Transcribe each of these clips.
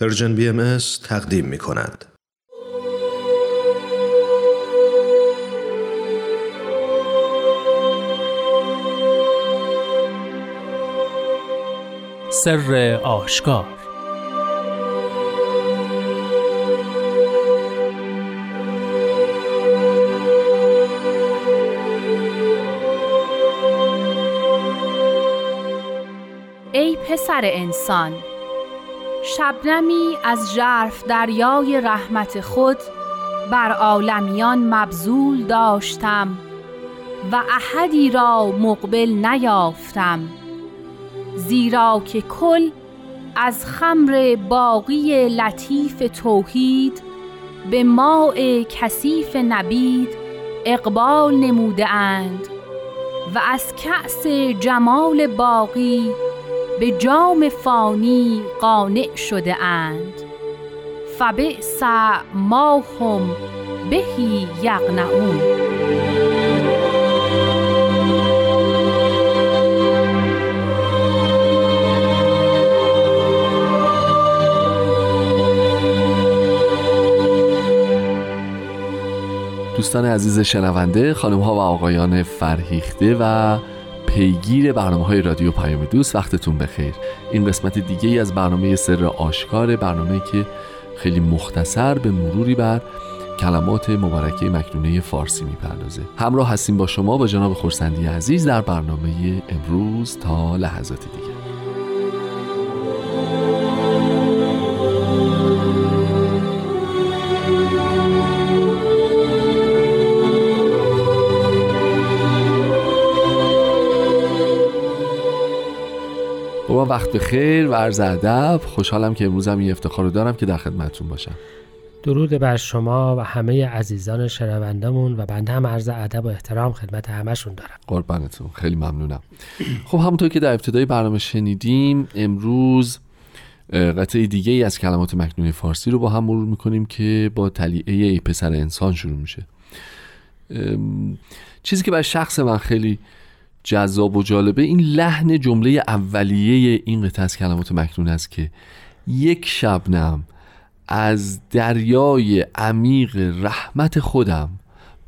پرژن بی ام تقدیم می کند. سر آشکار ای پسر انسان شبنمی از ژرف دریای رحمت خود بر عالمیان مبذول داشتم و احدی را مقبل نیافتم زیرا که کل از خمر باقی لطیف توحید به ماء کثیف نبید اقبال نموده اند و از کأس جمال باقی به جام فانی قانع شده اند. فبئس ما هم بهی یقنعون دوستان عزیز شنونده خانم ها و آقایان فرهیخته و پیگیر برنامه های رادیو پیام دوست وقتتون بخیر. این قسمت دیگه ای از برنامه سر آشکار برنامه که خیلی مختصر به مروری بر کلمات مبارکه مکنونه فارسی می‌پردازه. همراه هستیم با شما با جناب خورسندی عزیز در برنامه امروز تا لحظات دیگه. وقت بخیر و عرض ادب. خوشحالم که امروز هم این افتخار رو دارم که در خدمتتون باشم. درود بر شما و همه عزیزان شنوندمون و بنده هم عرض ادب و احترام خدمت همشون دارم. قربانتون. خیلی ممنونم. خب همونطور که در ابتدای برنامه شنیدیم امروز قطعه دیگه ای از کلمات مکنون فارسی رو با هم مرور می‌کنیم که با تلیعه ای پسر انسان شروع میشه. چیزی که بر شخص من خیلی جذاب و جالبه این لحن جمله اولیه این قطعه از کلمات مکنون است که یک شبنم از دریای عمیق رحمت خودم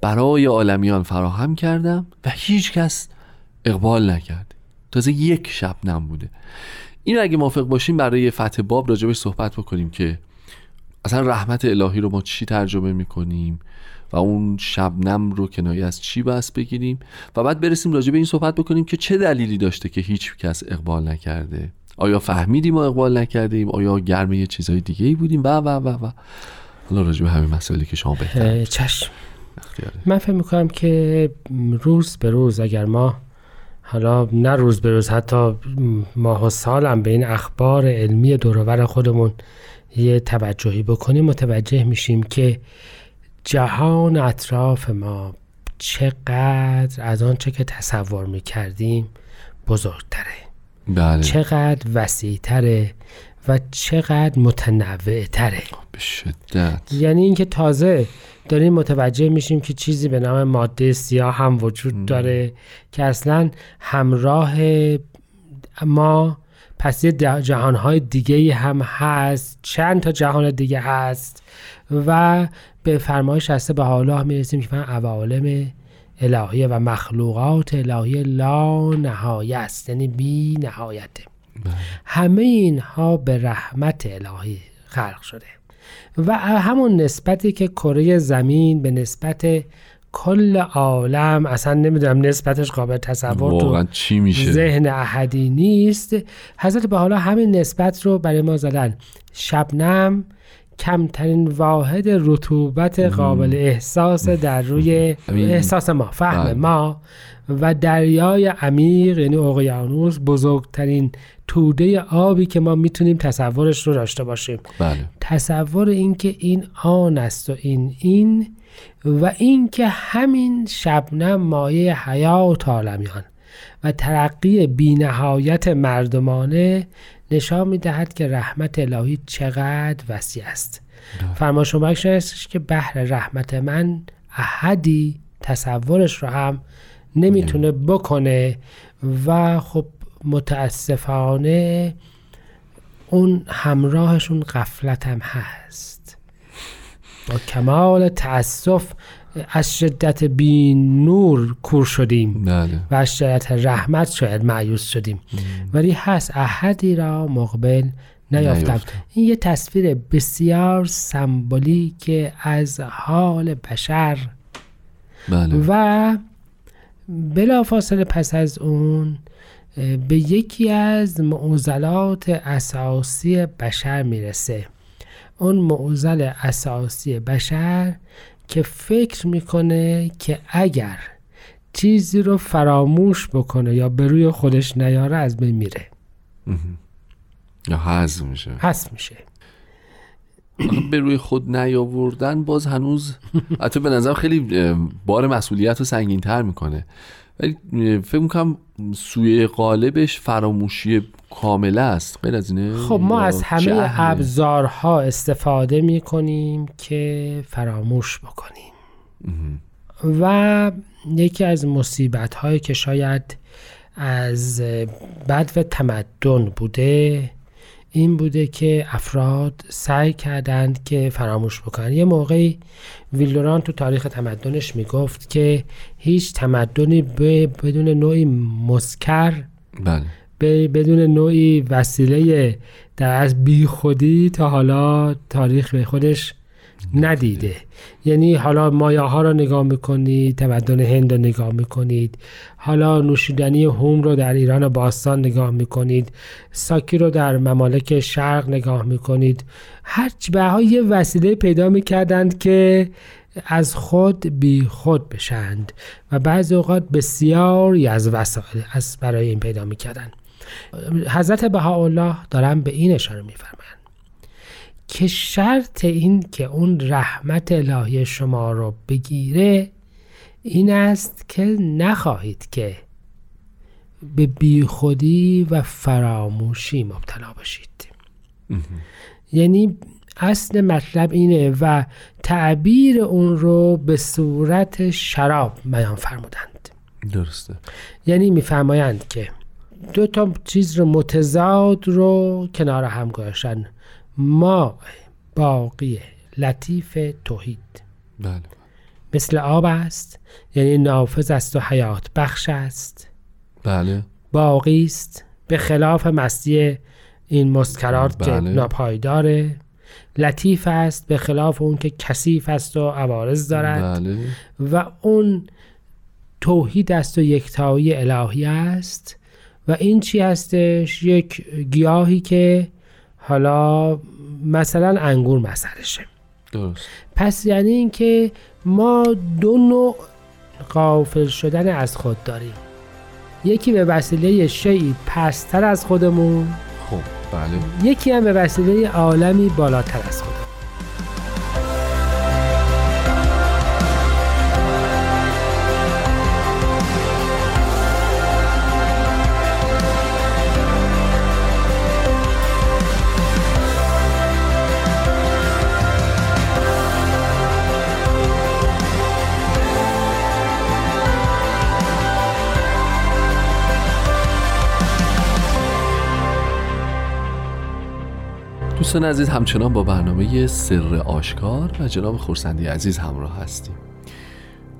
برای عالمیان فراهم کردم و هیچ کس اقبال نکرد. تازه یک شبنم بوده. این اگه موافق باشیم برای فتح باب راجبش صحبت بکنیم که اصلا رحمت الهی رو ما چی ترجمه می‌کنیم؟ و اون شبنم رو کنایه از چی بس بگیریم؟ و بعد برسیم راجع به این صحبت بکنیم که چه دلیلی داشته که هیچ کس اقبال نکرده. آیا فهمیدیم و اقبال نکردیم؟ آیا گرم یه چیزای دیگه ای بودیم؟ و و و و. حالا راجع به همین مسائلی که شما بهتر چشم. من فکر می‌کنم که روز به روز اگر ما حالا نه روز به روز حتی ماه و سالم به این اخبار علمی دورور خودمون یه توجهی بکنیم متوجه میشیم که جهان اطراف ما چقدر از آنچه که تصور می‌کردیم بزرگتره. بله. چقدر وسیعتره و چقدر متنوعتره. به شدت. یعنی اینکه تازه داریم متوجه میشیم که چیزی به نام ماده سیاه هم وجود داره که اصلا همراه ما پس یه جهانهای دیگه هم هست چند تا جهان دیگه هست و به فرمایش هسته به حالا می‌رسیم که عوالم الهیه و مخلوقات الهی لا نهایه است یعنی بی نهایته. همه اینها به رحمت الهی خلق شده. و همون نسبتی که کره زمین به نسبت کل عالم اصلا نمی‌دونم نسبتش قابل تصور تو چی میشه؟ ذهن احدی نیست. حضرت به حالا همین نسبت رو برای ما زدن. شبنم کمترین واحد رطوبت قابل احساس در روی احساس ما فهم بله. ما و دریای عمیق یعنی اقیانوس بزرگترین توده آبی که ما می‌تونیم تصورش رو داشته باشیم. بله. تصور اینکه این آن است و این این و اینکه همین شبنم مایه حیات عالمیان و ترقی بینهایت مردمانه نشان می‌دهد که رحمت الهی چقدر وسیع است. فرما شما است که بحر رحمت من احدی تصورش رو هم نمی‌تونه بکنه و خب متاسفانه اون همراهشون غفلت هم هست. با کمال تأسف از شدت بی نور کور شدیم بله. و از شدت رحمت شاید معیوس شدیم. ولی هست احدی را مقبل نیافتم. این یه تصویر بسیار سمبولیک از حال بشر. بله. و بلافاصله پس از اون به یکی از معضلات اساسی بشر می‌رسه. اون معضل اساسی بشر که فکر می‌کنه که اگر چیزی رو فراموش بکنه یا به روی خودش نیاره از بین میره. یا حذف میشه. هست میشه. به روی خود نیاوردن باز هنوز حتی به نظرم خیلی بار مسئولیت رو سنگین تر می‌کنه. ولی فکر می‌کنم سوی قالبش فراموشی کامله است. غیر از اینه؟ خب ما از همه جهله؟ ابزارها استفاده می‌کنیم که فراموش بکنیم. و یکی از مصیبت هایی که شاید از بدو تمدن بوده این بوده که افراد سعی کردند که فراموش بکنن. یه موقعی ویلوران تو تاریخ تمدنش می‌گفت که هیچ تمدنی بدون نوعی مسکر بله. به بدون نوعی وسیله در از بی خودی تا حالا تاریخ به خودش ندیده. یعنی حالا مایا ها رو نگاه می‌کنید تمدن هند رو نگاه می‌کنید. حالا نوشیدنی هوم رو در ایران باستان نگاه می‌کنید. ساکی رو در ممالک شرق نگاه می‌کنید. هر به یه وسیله پیدا می‌کردند که از خود بی خود بشند و بعضی اوقات بسیاری از وسایل از برای این پیدا می‌کردند. حضرت بهاءالله دارن به این اشاره میفرمایند. که شرط این که اون رحمت الهی شما رو بگیره این است که نخواهید که به بیخودی و فراموشی مبتلا باشید. یعنی اصل مطلب اینه و تعبیر اون رو به صورت شراب بیان فرمودند. درسته. یعنی میفرمایند که دو تا چیز رو متضاد رو کنار هم گذاشتن. ما باقی لطیف توحید. بله. مثل آب است یعنی نافذ است و حیات بخش است. بله. باقی است به خلاف مستی این مسکرات که بله. ناپایداره لطیف است به خلاف اون که کثیف است و عوارض دارد. بله. و اون توحید است و یکتایی الهی است. و این چی هستش؟ یک گیاهی که حالا مثلا انگور مسئلشه درست. پس یعنی اینکه ما دو نوع غافل شدن از خود داریم. یکی به وسیله شیعی پستر از خودمون. خب بله. یکی هم به وسیله عالمی بالاتر از خودمون. دوستان عزیز همچنان با برنامه سر آشکار و جناب خورسندی عزیز همراه هستیم.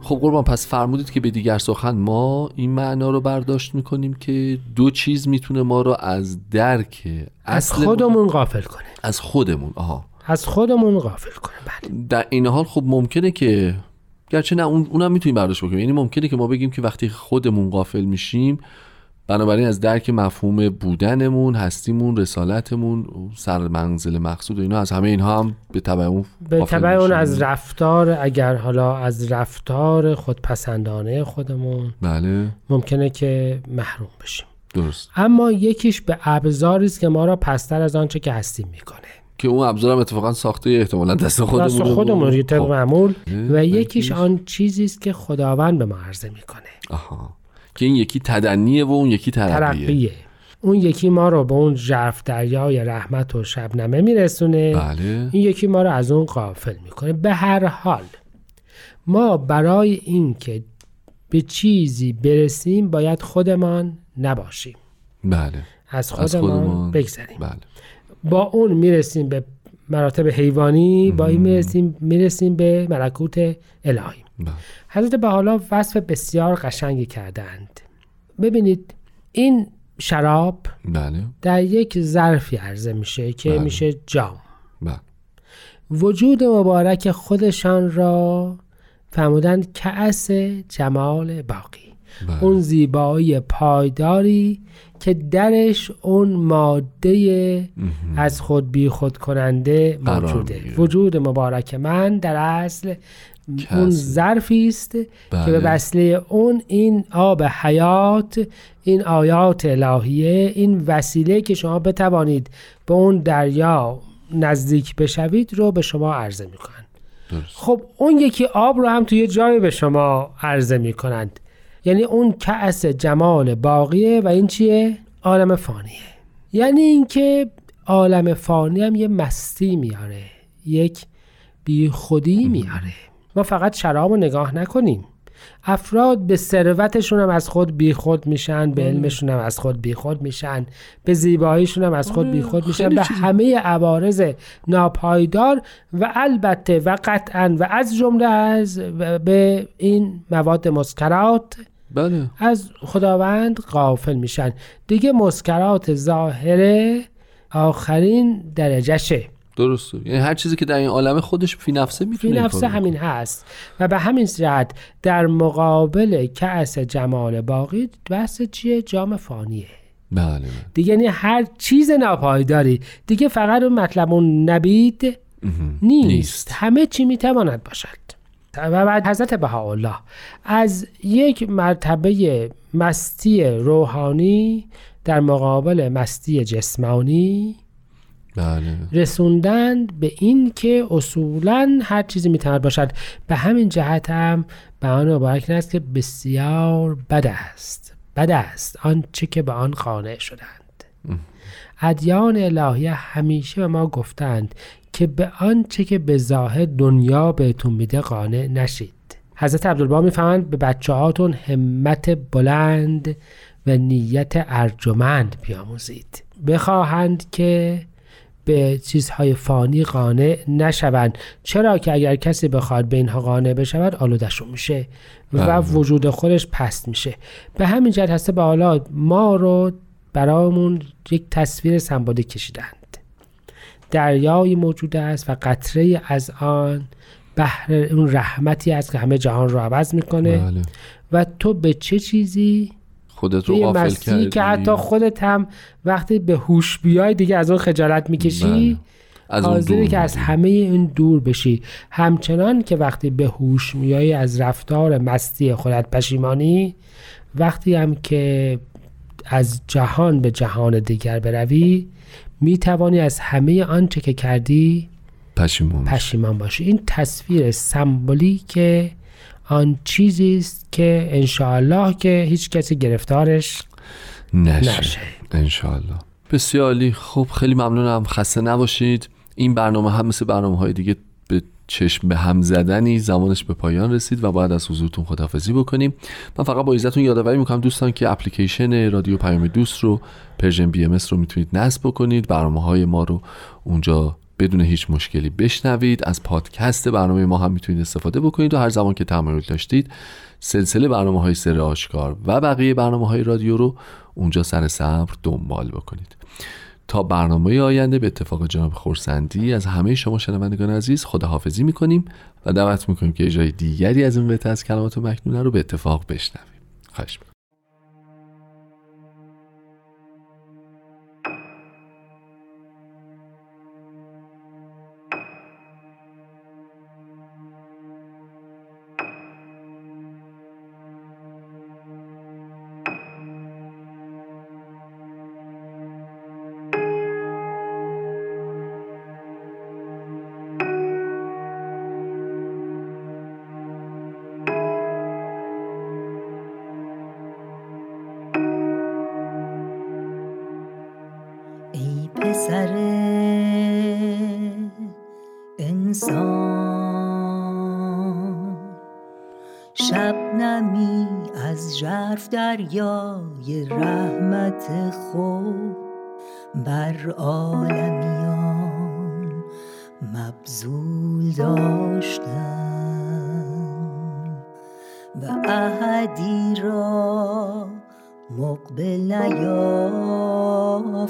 خب قربان پس فرمودید که به دیگر سخن ما این معنا رو برداشت می‌کنیم که دو چیز می‌تونه ما رو از درک از اصل خودمون غافل کنه. از خودمون آها. از خودمون غافل کنه بله. در این حال خب ممکنه که گرچه نه اون اونم می‌تونیم برداشت بکنیم. یعنی ممکنه که ما بگیم که وقتی خودمون غافل میشیم بنابراین از درک مفهوم بودنمون هستیمون رسالتمون سر منزل مقصود و اینا از همه اینها هم به تبع اون به طبع اون. از رفتار اگر حالا از رفتار خودپسندانه خودمون بله. ممکنه که محروم بشیم. درست. اما یکیش به ابزاری است که ما را پستر از آنچه که هستیم می‌کنه. که اون ابزارم اتفاقا ساخته احتمالا دست خودمون دست خودمون یه طبق خب. معمول. و یکیش. یکیش؟ آن چیزی است که خداوند به ما عرضه می‌کنه. آها. که این یکی تدنیه و اون یکی ترقیه. ترقیه. اون یکی ما رو به اون ژرف دریای رحمت و شبنمه میرسونه. بله. این یکی ما رو از اون غافل می‌کنه. به هر حال ما برای اینکه به چیزی برسیم باید خودمان نباشیم. بله. از از خودمان, خودمان. بگذریم. بله. با اون می‌رسیم به مراتب حیوانی با این می‌رسیم می‌رسیم به ملکوت الهی. بله. حضرت به حالا وصف بسیار قشنگی کردند. ببینید این شراب بله. در یک ظرفی عرضه میشه که بله. میشه جام. بله. وجود مبارک خودشان را فرمودند کأس جمال باقی. بله. اون زیبایی پایداری که درش اون ماده از خود بی خود کننده موجوده. وجود مبارک من در اصل. اون ظرفی است که به بله. وسیله اون این آب حیات این آیات الهیه این وسیله که شما بتوانید به اون دریا نزدیک بشوید رو به شما عرضه می‌کنن درست خب اون یکی آب رو هم توی جایی به شما عرضه می کنند یعنی اون کأس جمال باقیه و این چیه؟ عالم فانیه. یعنی اینکه عالم فانی هم یه مستی میاره یک بی خودی میاره. ما فقط شراب رو نگاه نکنیم. افراد به ثروتشون هم از خود بیخود میشن به علمشون هم از خود بیخود میشن به زیباییشون هم از خود بیخود میشن به همه عوارض ناپایدار و البته و قطعا و از جمله از به این مواد مسکرات بله. از خداوند غافل میشن. دیگه مسکرات ظاهره آخرین درجهشه درسته. یعنی هر چیزی که در این عالم خودش فی نفسه فی می‌تونه این نفس کارو همین هست. و به همین جهت در مقابل کأس جمال باقی بحث چیه؟ جام فانیه. بله. بله دیگه یعنی هر چیز ناپایداری. دیگه فقط اون مطلب اون نبید. نیست. نیست. همه چی می‌تواند باشد. و بعد حضرت بهاءالله. از یک مرتبه مستی روحانی در مقابل مستی جسمانی بله. رسوندند به این که اصولا هر چیزی می‌تواند باشد. به همین جهت هم بیان مبارک این است که بسیار بد است. بد است. آنچه که به آن قانع شدند. ادیان الهیه همیشه به ما گفتند که به آنچه که به ظاهر دنیا بهتون میده قانع نشید. حضرت عبدالبها می‌فهمند به بچه هاتون همت بلند و نیت ارجمند بیاموزید. بخواهند که به چیزهای فانی قانع نشوند. چرا که اگر کسی بخواد به اینها قانع بشود آلودشون میشه و بله. وجود خودش پست میشه. به همین جهت هسته به حالا ما رو برامون یک تصویر سمبولیک کشیدند. دریایی موجود است و قطره از آن بحر اون رحمتی است که همه جهان رو عوض می‌کنه. بله. و تو به چه چیزی؟ خودت رو غافل کردی که حتی خودت هم وقتی به هوش بیای دیگه از اون خجالت می‌کشی بله. از اون حاضری دور که از. همه این دور بشی. همچنان که وقتی به هوش میایی از رفتار مستی خودت پشیمانی وقتی هم که از جهان به جهان دیگر بروی می‌توانی از همه آنچه که کردی پشیمون میشی. پشیمان باشی. این تصویر سمبولیک آن چیزی است که انشاءالله که هیچ کسی گرفتارش نشه. نشه. انشالله بسیار عالی. خب خیلی ممنونم. خسته نباشید. این برنامه هم مثل برنامه های دیگه چشم به هم زدنی زمانش به پایان رسید و باید از حضورتون خدافظی بکنیم. من فقط به عرضتون یادآوری می‌کنم دوستان که اپلیکیشن رادیو پیام دوست رو Persian BMS رو می‌تونید نصب بکنید. برنامه های ما رو اونجا بدون هیچ مشکلی بشنوید. از پادکست برنامه ما هم می‌تونید استفاده بکنید و هر زمان که تمایل داشتید سلسله برنامه های سر آشکار و بقیه برنامه های رادیو رو اونجا سر صبر دنبال بکنید. تا برنامه آینده به اتفاق جناب خورسندی از همه شما شنوندگان عزیز خداحافظی می‌کنیم و دعوت می‌کنیم که اجرای دیگری از این بهتر از کلمات مکنونه رو به اتفاق بشنویم. خواهش پسر انسان. شبنمی از ژرف دریای رحمت خود بر عالمیان مبذول داشتم و احدی را مقبل نیافتم.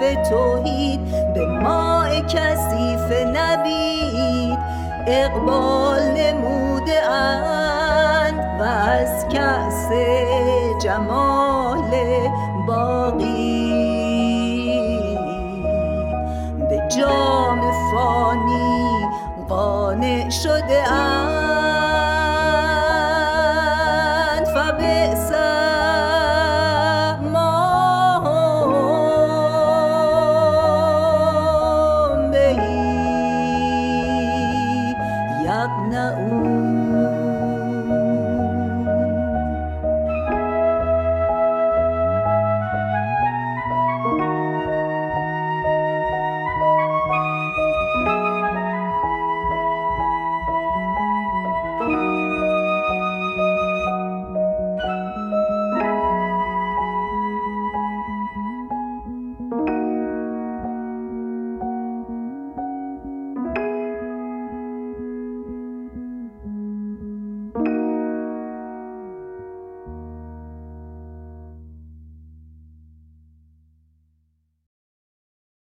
لطیف توحید به ما کثیف نبید اقبال نموده اند و از کس جمال باقی.